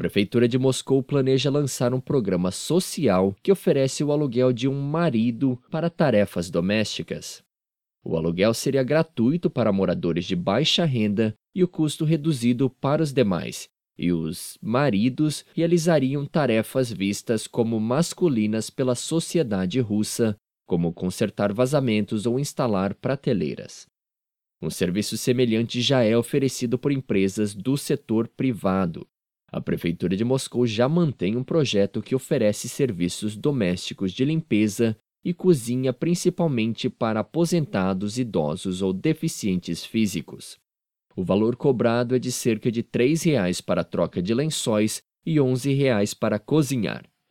Prefeitura de Moscou planeja lançar um programa social que oferece o aluguel de um marido para tarefas domésticas. O aluguel seria gratuito para moradores de baixa renda e o custo reduzido para os demais, e os maridos realizariam tarefas vistas como masculinas pela sociedade russa, como consertar vazamentos ou instalar prateleiras. Um serviço semelhante já é oferecido por empresas do setor privado. A Prefeitura de Moscou já mantém um projeto que oferece serviços domésticos de limpeza e cozinha principalmente para aposentados, idosos ou deficientes físicos. O valor cobrado é de cerca de R$ 3,00 para troca de lençóis e R$ 11,00 para cozinhar.